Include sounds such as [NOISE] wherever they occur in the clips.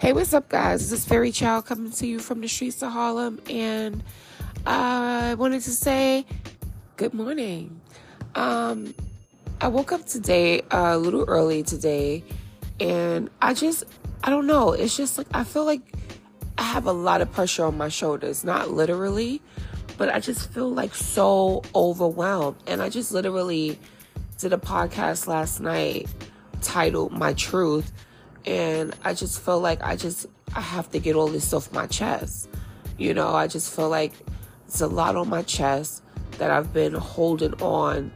Hey, what's up, guys? This is Fairy Child coming to you from the streets of Harlem, and I wanted to say good morning. Um, I woke up today uh, a little early today, and I just, I don't know, it's just like I feel like I have a lot of pressure on my shoulders, not literally, but I just feel like so overwhelmed. And I just literally did a podcast last night titled My Truth and I just feel like I just I have to get all this off my chest. You know, I just feel like it's a lot on my chest that I've been holding on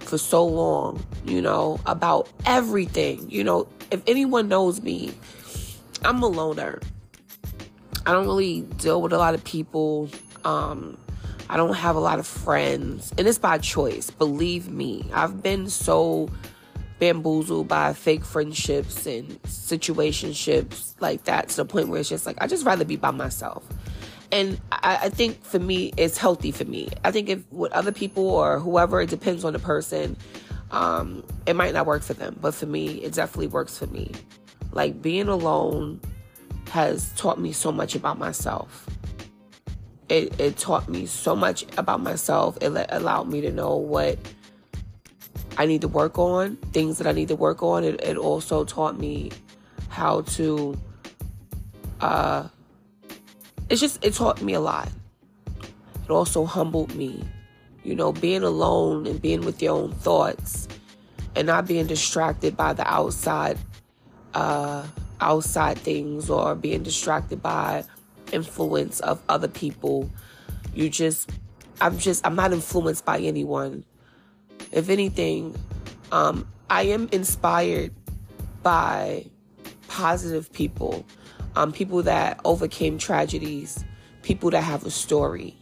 for so long, you know, about everything. You know, if anyone knows me, I'm a loner. I don't really deal with a lot of people. Um, I don't have a lot of friends, and it's by choice. Believe me, I've been so bamboozled by fake friendships and situationships like that to the point where it's just like I just rather be by myself. And I, I, think for me, it's healthy for me. I think if with other people or whoever, it depends on the person. Um, it might not work for them, but for me, it definitely works for me. Like being alone has taught me so much about myself. It, it taught me so much about myself. It let, allowed me to know what I need to work on, things that I need to work on. It, it also taught me how to, uh, it's just, it taught me a lot. It also humbled me. You know, being alone and being with your own thoughts and not being distracted by the outside, uh, outside things or being distracted by influence of other people. You just, I'm just, I'm not influenced by anyone if anything, um, I am inspired by positive people, um, people that overcame tragedies, people that have a story.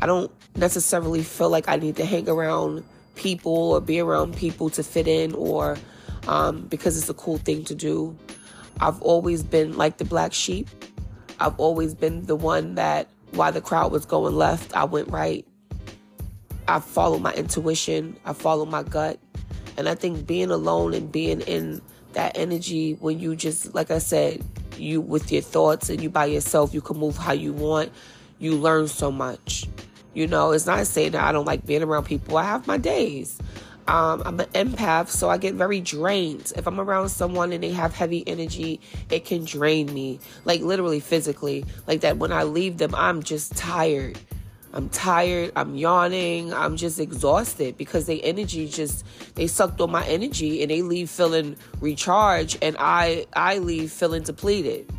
I don't necessarily feel like I need to hang around people or be around people to fit in or um, because it's a cool thing to do. I've always been like the black sheep. I've always been the one that while the crowd was going left, I went right. I follow my intuition, I follow my gut. And I think being alone and being in that energy when you just, like I said, you with your thoughts and you by yourself, you can move how you want, you learn so much. You know, it's not saying that I don't like being around people. I have my days. Um, I'm an empath, so I get very drained. If I'm around someone and they have heavy energy, it can drain me, like literally physically. Like that when I leave them, I'm just tired. I'm tired, I'm yawning, I'm just exhausted because they energy just they sucked all my energy and they leave feeling recharged and I I leave feeling depleted.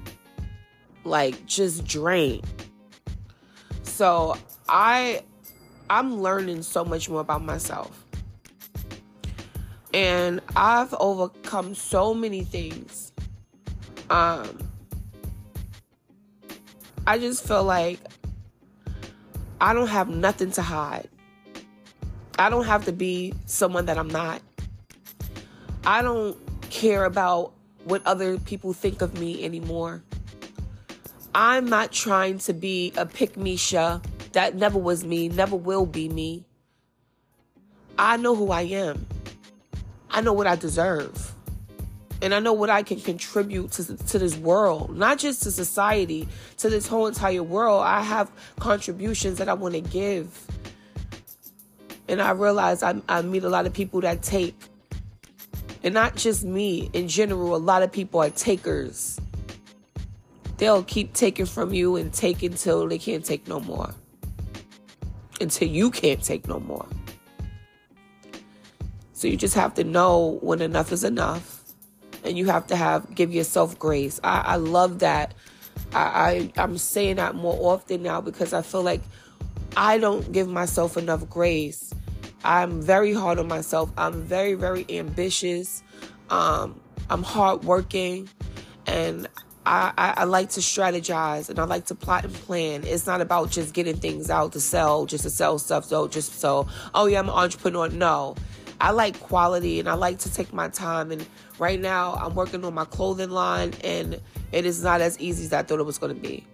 Like just drained. So I I'm learning so much more about myself. And I've overcome so many things. Um I just feel like I don't have nothing to hide. I don't have to be someone that I'm not. I don't care about what other people think of me anymore. I'm not trying to be a pick me That never was me, never will be me. I know who I am. I know what I deserve and I know what I can contribute to, to this world, not just to society, to this whole entire world. I have contributions that I want to give. And I realize I, I meet a lot of people that take. And not just me, in general, a lot of people are takers. They'll keep taking from you and take until they can't take no more. Until you can't take no more. So you just have to know when enough is enough and you have to have give yourself grace. I, I love that. I, I I'm saying that more often now because I feel like I don't give myself enough grace. I'm very hard on myself. I'm very very ambitious. Um, I'm hardworking, and I, I, I, like to strategize and I like to plot and plan. It's not about just getting things out to sell, just to sell stuff. So just so, oh yeah, I'm an entrepreneur. No, I like quality and I like to take my time. And right now, I'm working on my clothing line, and it is not as easy as I thought it was going to be.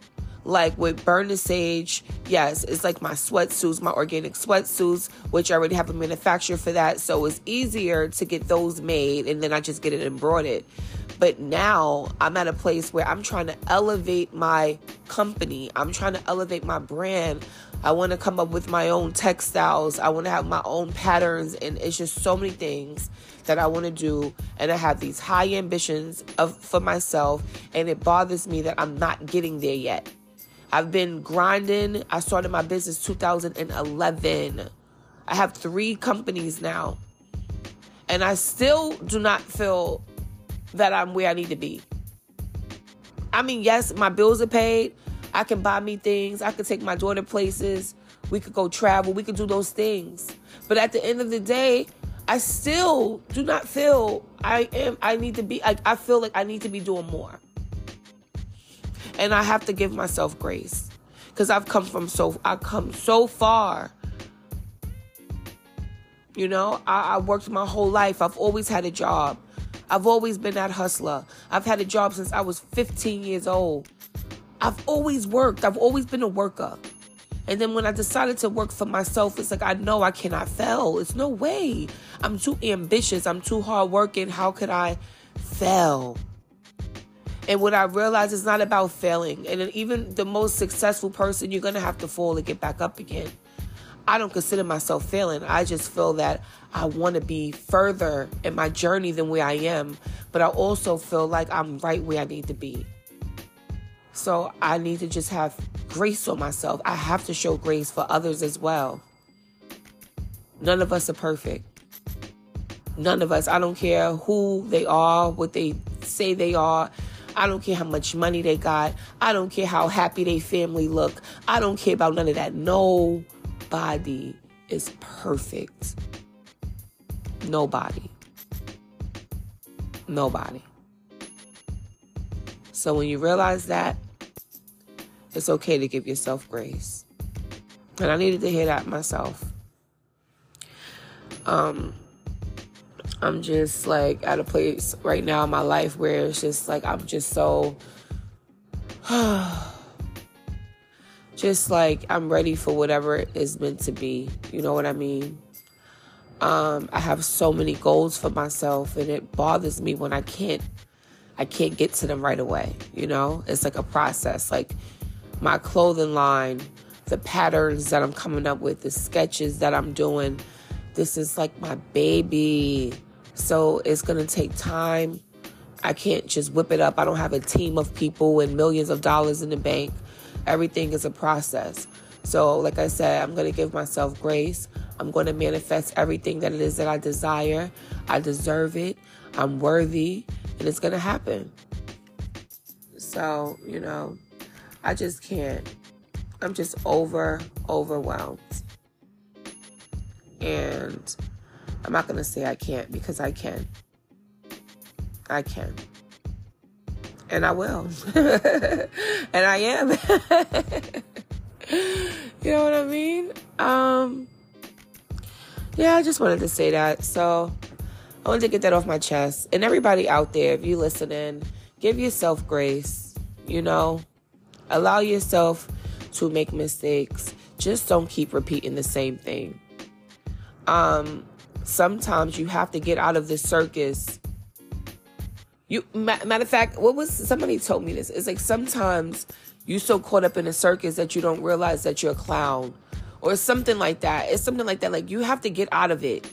like with Burn the Sage, yes, it's like my sweatsuits, my organic sweatsuits, which I already have a manufacturer for that. So it's easier to get those made and then I just get it embroidered. But now I'm at a place where I'm trying to elevate my company. I'm trying to elevate my brand. I want to come up with my own textiles. I want to have my own patterns. And it's just so many things that I want to do. And I have these high ambitions of, for myself. And it bothers me that I'm not getting there yet. I've been grinding. I started my business 2011. I have three companies now. And I still do not feel that I'm where I need to be. I mean, yes, my bills are paid. I can buy me things. I can take my daughter places. We could go travel. We could do those things. But at the end of the day, I still do not feel I am I need to be like I feel like I need to be doing more. And I have to give myself grace. Cuz I've come from so I come so far. You know, I, I worked my whole life. I've always had a job. I've always been that hustler. I've had a job since I was 15 years old. I've always worked. I've always been a worker. And then when I decided to work for myself, it's like I know I cannot fail. It's no way. I'm too ambitious. I'm too hardworking. How could I fail? And what I realized is not about failing. And even the most successful person, you're gonna have to fall to get back up again. I don't consider myself failing. I just feel that I want to be further in my journey than where I am, but I also feel like I'm right where I need to be. So I need to just have grace on myself. I have to show grace for others as well. None of us are perfect. None of us. I don't care who they are, what they say they are. I don't care how much money they got. I don't care how happy they family look. I don't care about none of that. No Nobody is perfect. Nobody. Nobody. So when you realize that, it's okay to give yourself grace. And I needed to hear that myself. Um, I'm just like at a place right now in my life where it's just like I'm just so [SIGHS] just like I'm ready for whatever is meant to be. You know what I mean? Um, I have so many goals for myself, and it bothers me when I can't. I can't get to them right away. You know, it's like a process. Like my clothing line, the patterns that I'm coming up with, the sketches that I'm doing. This is like my baby. So it's gonna take time. I can't just whip it up. I don't have a team of people and millions of dollars in the bank everything is a process. So, like I said, I'm going to give myself grace. I'm going to manifest everything that it is that I desire. I deserve it. I'm worthy, and it's going to happen. So, you know, I just can't. I'm just over, overwhelmed. And I'm not going to say I can't because I can. I can and I will. [LAUGHS] and I am. [LAUGHS] you know what I mean? Um Yeah, I just wanted to say that. So I wanted to get that off my chest. And everybody out there, if you listening, give yourself grace, you know? Allow yourself to make mistakes. Just don't keep repeating the same thing. Um sometimes you have to get out of the circus you matter of fact, what was somebody told me this? It's like sometimes you so caught up in a circus that you don't realize that you're a clown or something like that. It's something like that. Like you have to get out of it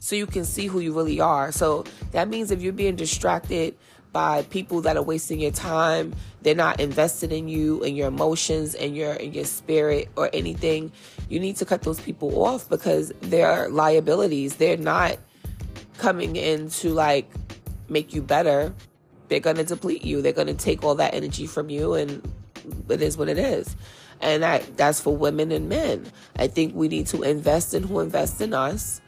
so you can see who you really are. So that means if you're being distracted by people that are wasting your time, they're not invested in you and your emotions and your and your spirit or anything, you need to cut those people off because they're liabilities. They're not coming in to like make you better, they're to deplete you. They're to take all that energy from you, and it is what it is. And that, that's for women and men. I think we need to invest in who invests in us.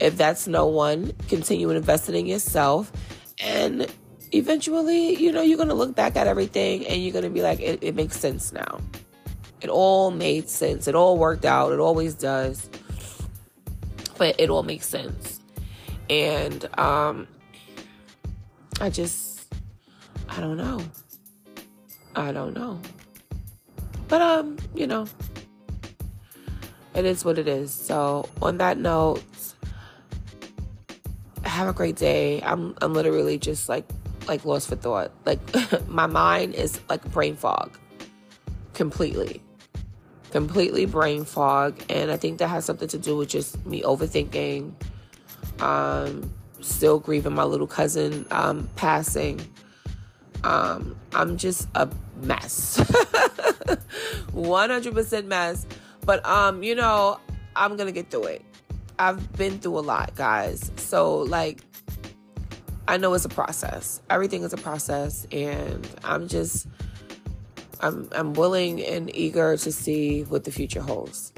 If that's no one, continue investing in yourself. And eventually, you know, you're going to look back at everything and you're going to be like, it, it makes sense now. It all made sense. It all worked out. It always does. But it all makes sense. And um, I just, I don't know. I don't know. But um, you know, it is what it is. So on that note, have a great day. I'm I'm literally just like like lost for thought. Like [LAUGHS] my mind is like brain fog. Completely. Completely brain fog. And I think that has something to do with just me overthinking. Um still grieving my little cousin um passing. Um I'm just a mess. [LAUGHS] 100% mess. But um, you know, I'm going to get through it. I've been through a lot, guys. So like I know it's a process. Everything is a process and I'm just I'm I'm willing and eager to see what the future holds.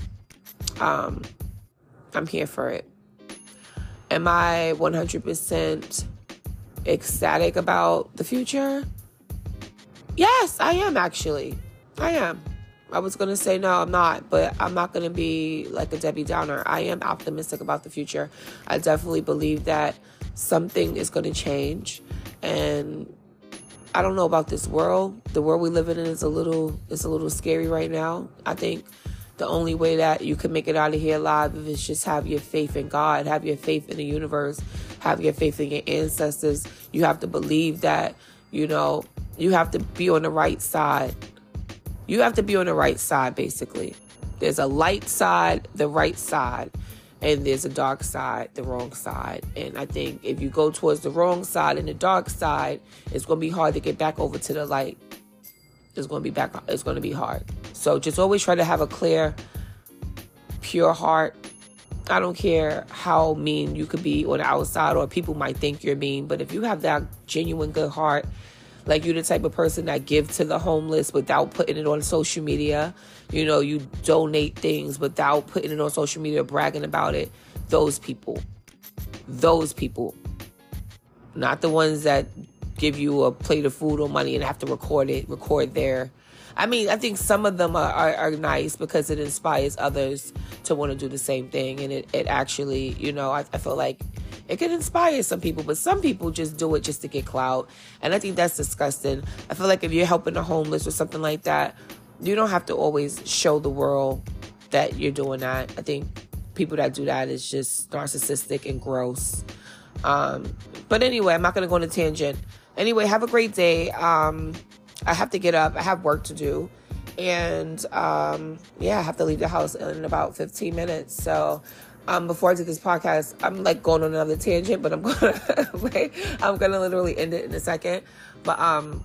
Um I'm here for it. Am I 100% ecstatic about the future? Yes, I am actually. I am. I was going to say no, I'm not, but I'm not going to be like a Debbie Downer. I am optimistic about the future. I definitely believe that something is going to change and I don't know about this world. The world we live in is a little is a little scary right now. I think the only way that you can make it out of here alive is just have your faith in God, have your faith in the universe, have your faith in your ancestors. You have to believe that, you know, you have to be on the right side you have to be on the right side, basically. There's a light side, the right side, and there's a dark side, the wrong side. And I think if you go towards the wrong side and the dark side, it's going to be hard to get back over to the light. It's going to be back, it's going to be hard. So just always try to have a clear, pure heart. I don't care how mean you could be on the outside or people might think you're mean, but if you have that genuine good heart, like you're the type of person that give to the homeless without putting it on social media. You know, you donate things without putting it on social media, bragging about it. Those people. Those people. Not the ones that give you a plate of food or money and have to record it, record their I mean, I think some of them are, are, are, nice because it inspires others to want to do the same thing. And it, it actually, you know, I, I feel like it can inspire some people, but some people just do it just to get clout. And I think that's disgusting. I feel like if you're helping the homeless or something like that, you don't have to always show the world that you're doing that. I think people that do that is just narcissistic and gross. Um, but anyway, I'm not going to go on a tangent. Anyway, have a great day. Um, I have to get up, I have work to do. And um, yeah, I have to leave the house in about 15 minutes. So um, before I did this podcast, I'm like going on another tangent, but I'm [LAUGHS] gonna wait. I'm gonna literally end it in a second. But um,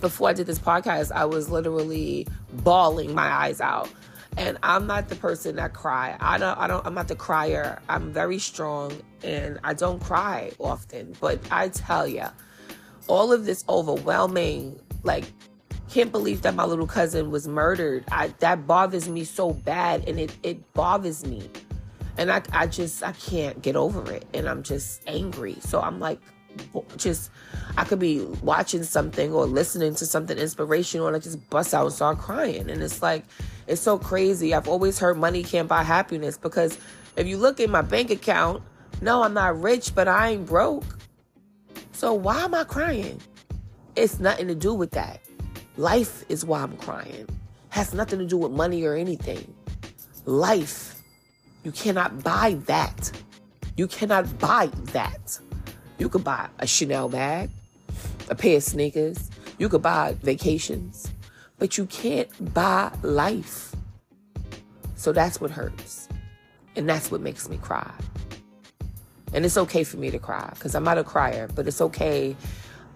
before I did this podcast, I was literally bawling my eyes out. And I'm not the person that cry. I don't. I don't. I'm not the crier. I'm very strong, and I don't cry often. But I tell you, all of this overwhelming, like, can't believe that my little cousin was murdered. I that bothers me so bad, and it it bothers me and I, I just I can't get over it. And I'm just angry. So I'm like just I could be watching something or listening to something inspirational and I just bust out and start crying. And it's like it's so crazy. I've always heard money can't buy happiness because if you look at my bank account no I'm not rich but I ain't broke. So why am I crying? It's nothing to do with that. Life is why I'm crying. Has nothing to do with money or anything. Life you cannot buy that. You cannot buy that. You could buy a Chanel bag, a pair of sneakers, you could buy vacations, but you can't buy life. So that's what hurts. And that's what makes me cry. And it's okay for me to cry because I'm not a crier, but it's okay.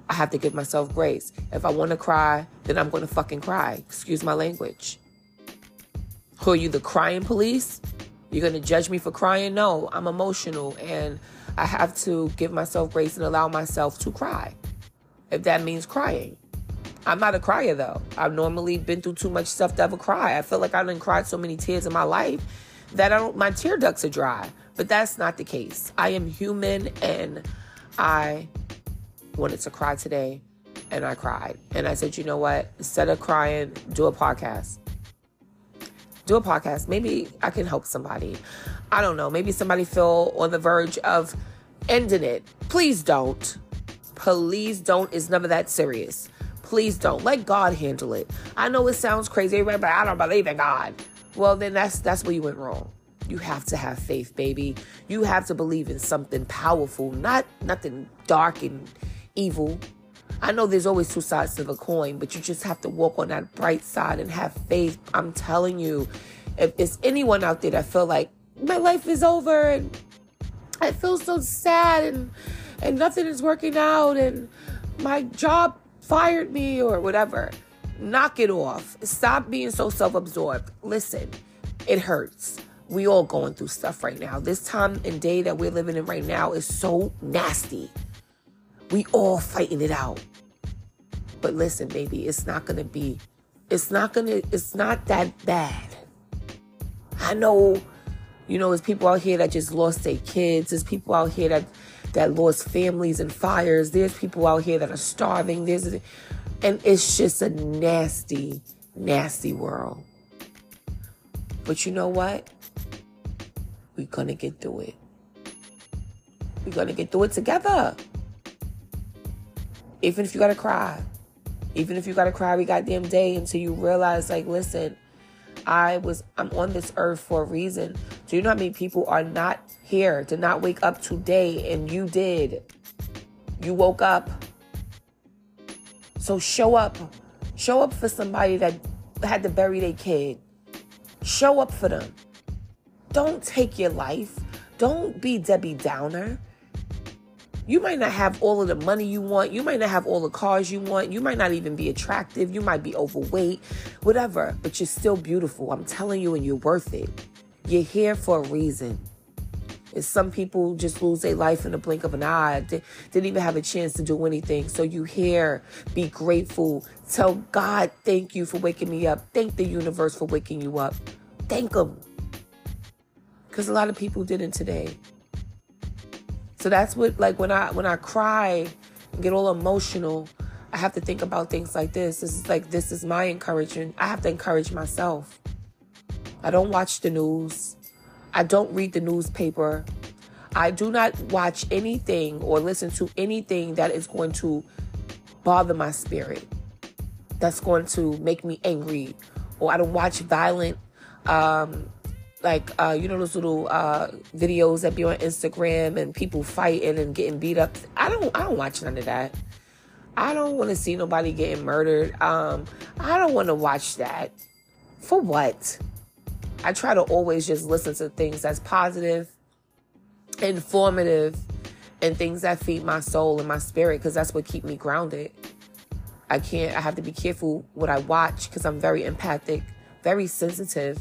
I have to give myself grace. If I want to cry, then I'm going to fucking cry. Excuse my language. Who are you, the crying police? You're going to judge me for crying? No, I'm emotional and I have to give myself grace and allow myself to cry. If that means crying. I'm not a crier though. I've normally been through too much stuff to ever cry. I feel like I didn't cry so many tears in my life that I don't my tear ducts are dry. But that's not the case. I am human and I wanted to cry today and I cried. And I said, you know what? Instead of crying, do a podcast do a podcast. Maybe I can help somebody. I don't know. Maybe somebody feel on the verge of ending it. Please don't. Please don't. It's never that serious. Please don't. Let God handle it. I know it sounds crazy, but I don't believe in God. Well, then that's that's where you went wrong. You have to have faith, baby. You have to believe in something powerful, not nothing dark and evil. I know there's always two sides to the coin, but you just have to walk on that bright side and have faith. I'm telling you, if there's anyone out there that feel like my life is over and I feel so sad and and nothing is working out and my job fired me or whatever, knock it off. Stop being so self-absorbed. Listen, it hurts. We all going through stuff right now. This time and day that we're living in right now is so nasty. We all fighting it out. But listen, baby, it's not gonna be, it's not gonna, it's not that bad. I know, you know, there's people out here that just lost their kids. There's people out here that that lost families in fires. There's people out here that are starving. There's, and it's just a nasty, nasty world. But you know what? We're gonna get through it. We're gonna get through it together. Even if you gotta cry. Even if you gotta cry every goddamn day until you realize, like, listen, I was I'm on this earth for a reason. Do you know how many people are not here, did not wake up today, and you did? You woke up. So show up. Show up for somebody that had to bury their kid. Show up for them. Don't take your life. Don't be Debbie Downer. You might not have all of the money you want. You might not have all the cars you want. You might not even be attractive. You might be overweight, whatever, but you're still beautiful. I'm telling you, and you're worth it. You're here for a reason. And some people just lose their life in the blink of an eye. They didn't even have a chance to do anything. So you here, be grateful. Tell God, thank you for waking me up. Thank the universe for waking you up. Thank them. Because a lot of people didn't today. So that's what like when I when I cry and get all emotional, I have to think about things like this. This is like this is my encouragement. I have to encourage myself. I don't watch the news. I don't read the newspaper. I do not watch anything or listen to anything that is going to bother my spirit. That's going to make me angry. Or I don't watch violent um, like uh, you know those little uh, videos that be on Instagram and people fighting and getting beat up. I don't I don't watch none of that. I don't want to see nobody getting murdered. Um, I don't want to watch that. For what? I try to always just listen to things that's positive, informative, and things that feed my soul and my spirit because that's what keep me grounded. I can't. I have to be careful what I watch because I'm very empathic, very sensitive,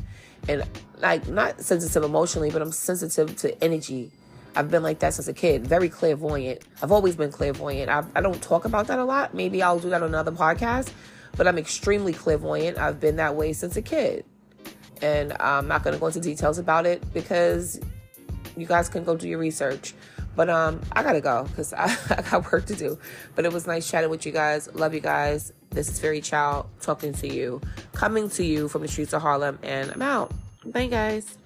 and like not sensitive emotionally, but I'm sensitive to energy. I've been like that since a kid, very clairvoyant. I've always been clairvoyant. I, I don't talk about that a lot. Maybe I'll do that on another podcast, but I'm extremely clairvoyant. I've been that way since a kid. And I'm not going to go into details about it because you guys can go do your research. But um, I gotta go because [LAUGHS] I, I got work to do. But it was nice chatting with you guys. Love you guys. This is Fairy Child talking to you, coming to you from the streets of Harlem, and I'm out. Bye, guys.